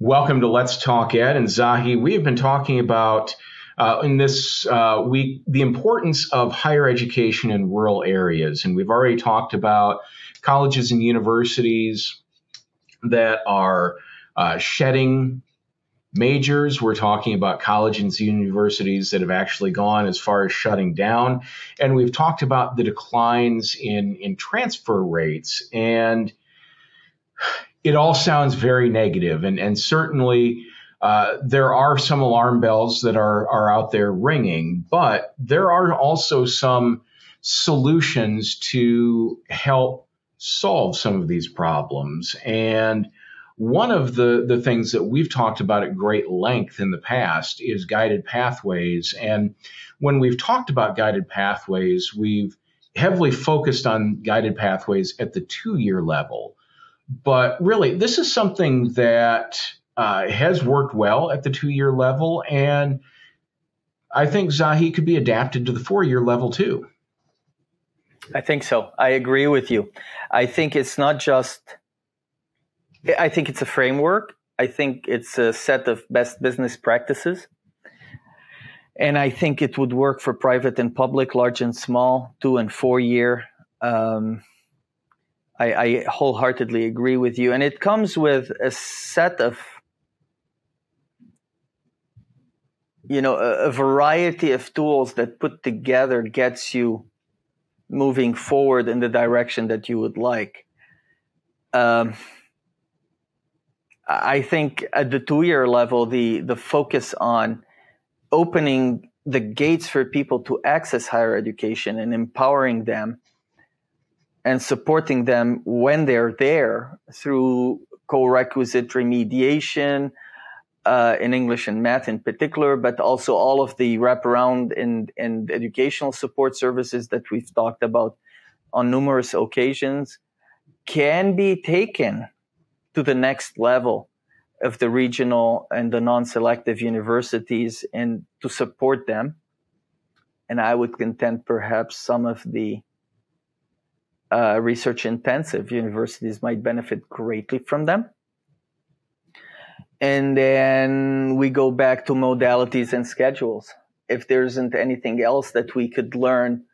Welcome to Let's Talk Ed. And Zahi, we have been talking about uh, in this uh, week the importance of higher education in rural areas. And we've already talked about colleges and universities that are uh, shedding majors. We're talking about colleges and universities that have actually gone as far as shutting down. And we've talked about the declines in, in transfer rates. And it all sounds very negative, and and certainly. Uh, there are some alarm bells that are are out there ringing, but there are also some solutions to help solve some of these problems. And one of the, the things that we've talked about at great length in the past is guided pathways. And when we've talked about guided pathways, we've heavily focused on guided pathways at the two year level. But really, this is something that uh, has worked well at the two year level. And I think Zahi could be adapted to the four year level too. I think so. I agree with you. I think it's not just, I think it's a framework. I think it's a set of best business practices. And I think it would work for private and public, large and small, two and four year. Um, I, I wholeheartedly agree with you. And it comes with a set of, you know, a, a variety of tools that put together gets you moving forward in the direction that you would like. Um, I think at the two year level, the, the focus on opening the gates for people to access higher education and empowering them and supporting them when they're there through co-requisite remediation uh, in English and math in particular, but also all of the wraparound and, and educational support services that we've talked about on numerous occasions can be taken to the next level of the regional and the non-selective universities and to support them. And I would contend perhaps some of the uh, research intensive universities might benefit greatly from them. And then we go back to modalities and schedules. If there isn't anything else that we could learn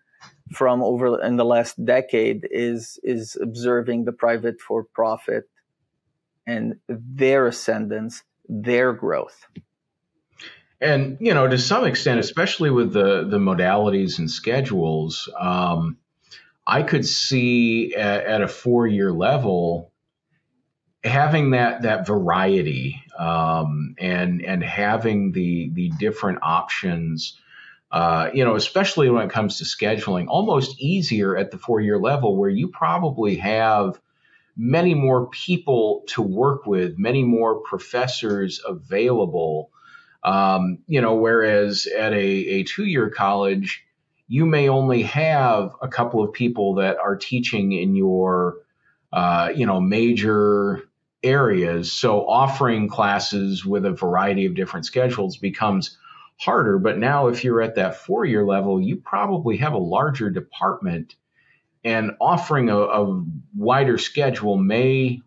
from over in the last decade is is observing the private for profit and their ascendance, their growth. And you know, to some extent, especially with the the modalities and schedules, um, I could see at, at a four year level having that that variety um, and and having the the different options. Uh, you know, especially when it comes to scheduling, almost easier at the four year level where you probably have many more people to work with, many more professors available. Um, you know, whereas at a, a two year college, you may only have a couple of people that are teaching in your uh, you know major areas. So offering classes with a variety of different schedules becomes harder. But now if you're at that four year level you probably have a larger department and offering a, a wider schedule may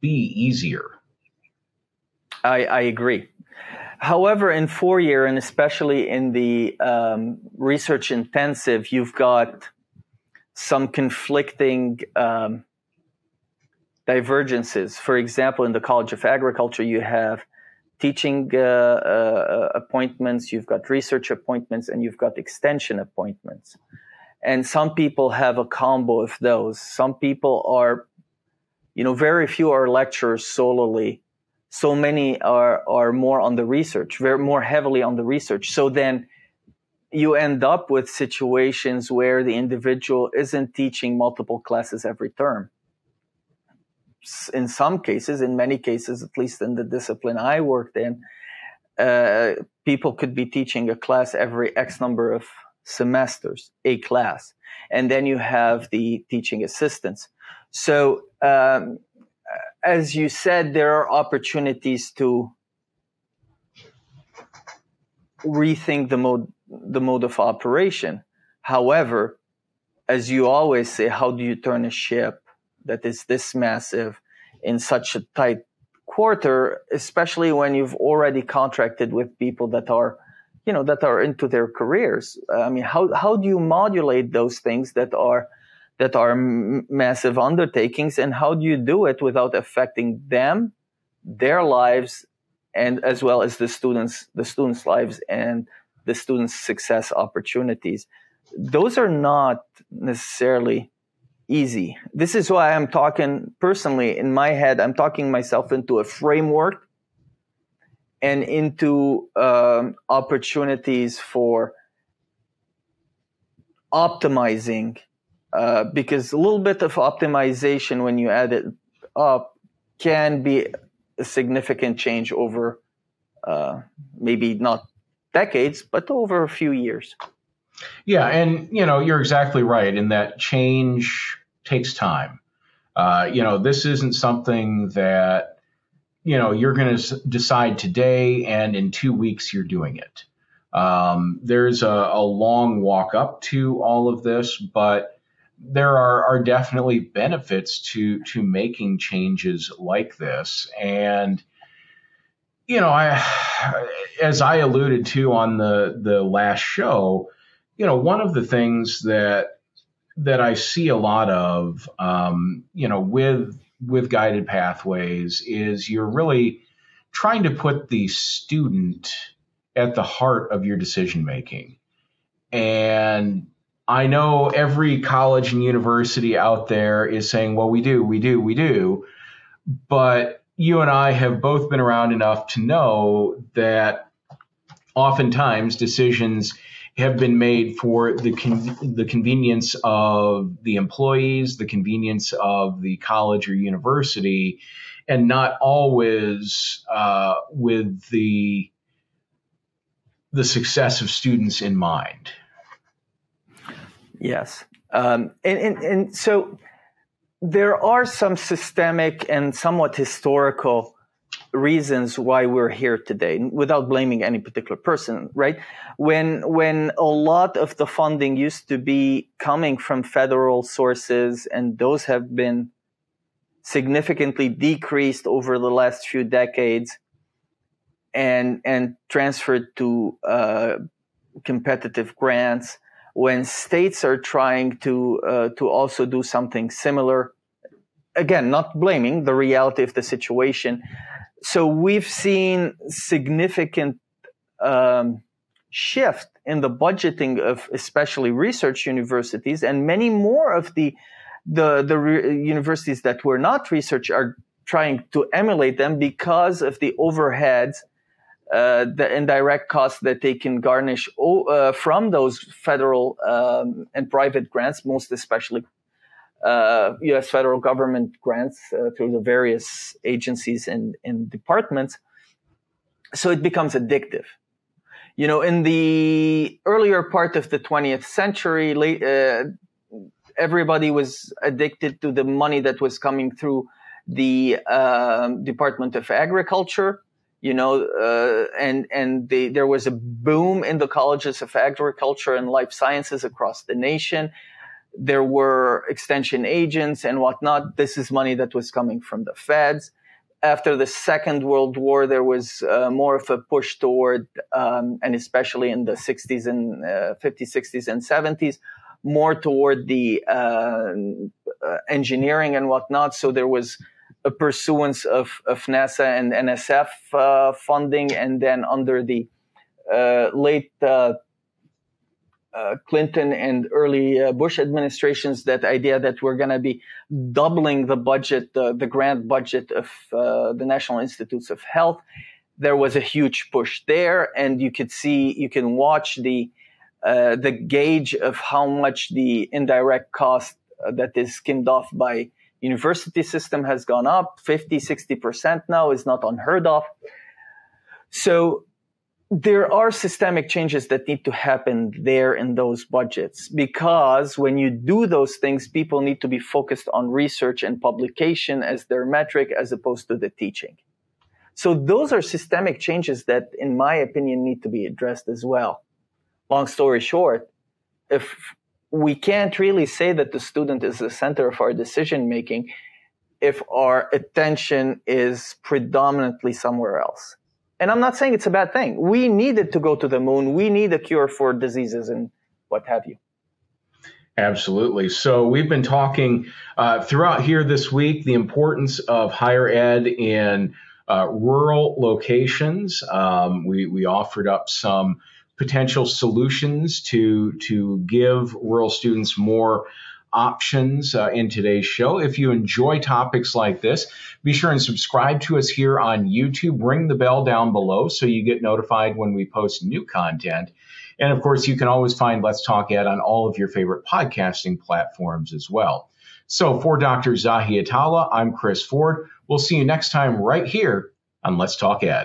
be easier. I, I agree However, in four year, and especially in the um, research intensive, you've got some conflicting um, divergences. For example, in the College of Agriculture, you have teaching uh, uh, appointments, you've got research appointments, and you've got extension appointments. And some people have a combo of those. Some people are, you know, very few are lecturers solely so many are are more on the research, very more heavily on the research. So then you end up with situations where the individual isn't teaching multiple classes every term. In some cases, in many cases, at least in the discipline I worked in, uh, people could be teaching a class every X number of semesters, a class. And then you have the teaching assistants. So um, as you said, there are opportunities to rethink the mode the mode of operation. However, as you always say, how do you turn a ship that is this massive in such a tight quarter, especially when you've already contracted with people that are, you know, that are into their careers. I mean, how how do you modulate those things that are that are m- massive undertakings, and how do you do it without affecting them, their lives, and as well as the students the students' lives and the students' success opportunities? Those are not necessarily easy. This is why I'm talking personally in my head, I'm talking myself into a framework and into um, opportunities for optimizing. Uh, because a little bit of optimization when you add it up can be a significant change over uh, maybe not decades, but over a few years. Yeah, and you know you're exactly right in that change takes time. Uh, you know, this isn't something that you know you're going to decide today, and in two weeks you're doing it. Um, there's a, a, long walk up to all of this, but there are, are definitely benefits to to making changes like this, and you know, I, as I alluded to on the the last show, you know, one of the things that that I see a lot of, um, you know, with with guided pathways is you're really trying to put the student at the heart of your decision making. And I know every college and university out there is saying, well, we do, we do, we do. But you and I have both been around enough to know that oftentimes decisions have been made for the con- the convenience of the employees, the convenience of the college or university, and not always uh, with the the success of students in mind. Yes, um, and, and and so there are some systemic and somewhat historical reasons why we're here today without blaming any particular person right? When when a lot of the funding used to be coming from federal sources and those have been significantly decreased over the last few decades and and transferred to uh, competitive grants when states are trying to uh, to also do something similar. Again not blaming the reality of the situation. So we've seen significant um, shift in the budgeting of especially research universities and many more of the the, the re- universities that were not research are trying to emulate them because of the overheads uh, the indirect costs that they can garnish uh, from those federal um, and private grants, most especially uh, U.S. federal government grants uh, through the various agencies and, and departments. So it becomes addictive. You know, in the earlier part of the 20th century, late, uh, everybody was addicted to the money that was coming through the um, Department of Agriculture you know, uh, and and the, there was a boom in the colleges of agriculture and life sciences across the nation. There were extension agents and whatnot. This is money that was coming from the feds. After the Second World War, there was uh, more of a push toward, um, and especially in the 60s and uh, 50s, 60s, and 70s, more toward the uh, engineering and whatnot. So there was a pursuance of, of NASA and NSF uh, funding, and then under the uh, late uh, uh Clinton and early uh, Bush administrations, that idea that we're going to be doubling the budget, the grant budget of uh, the National Institutes of Health, there was a huge push there, and you could see, you can watch the the gauge of how much the indirect cost that is skimmed off by university system has gone up. 50 60% now is not unheard of. So there are systemic changes that need to happen there in those budgets because when you do those things people need to be focused on research and publication as their metric as opposed to the teaching. So those are systemic changes that in my opinion need to be addressed as well. Long story short if we can't really say that the student is the center of our decision making if our attention is predominantly somewhere else. And I'm not saying it's a bad thing. We needed to go to the moon. We need a cure for diseases and what have you. Absolutely. So we've been talking uh, throughout here this week the importance of higher ed in uh, rural locations. Um, we, we offered up some potential solutions to to give rural students more options uh, in today's show. If you enjoy topics like this, be sure and subscribe to us here on YouTube. Ring the bell down below so you get notified when we post new content. And of course, you can always find Let's Talk Ed on all of your favorite podcasting platforms as well. So for Dr. Zahi Atallah, I'm Chris Forde. We'll see you next time right here on Let's Talk Ed.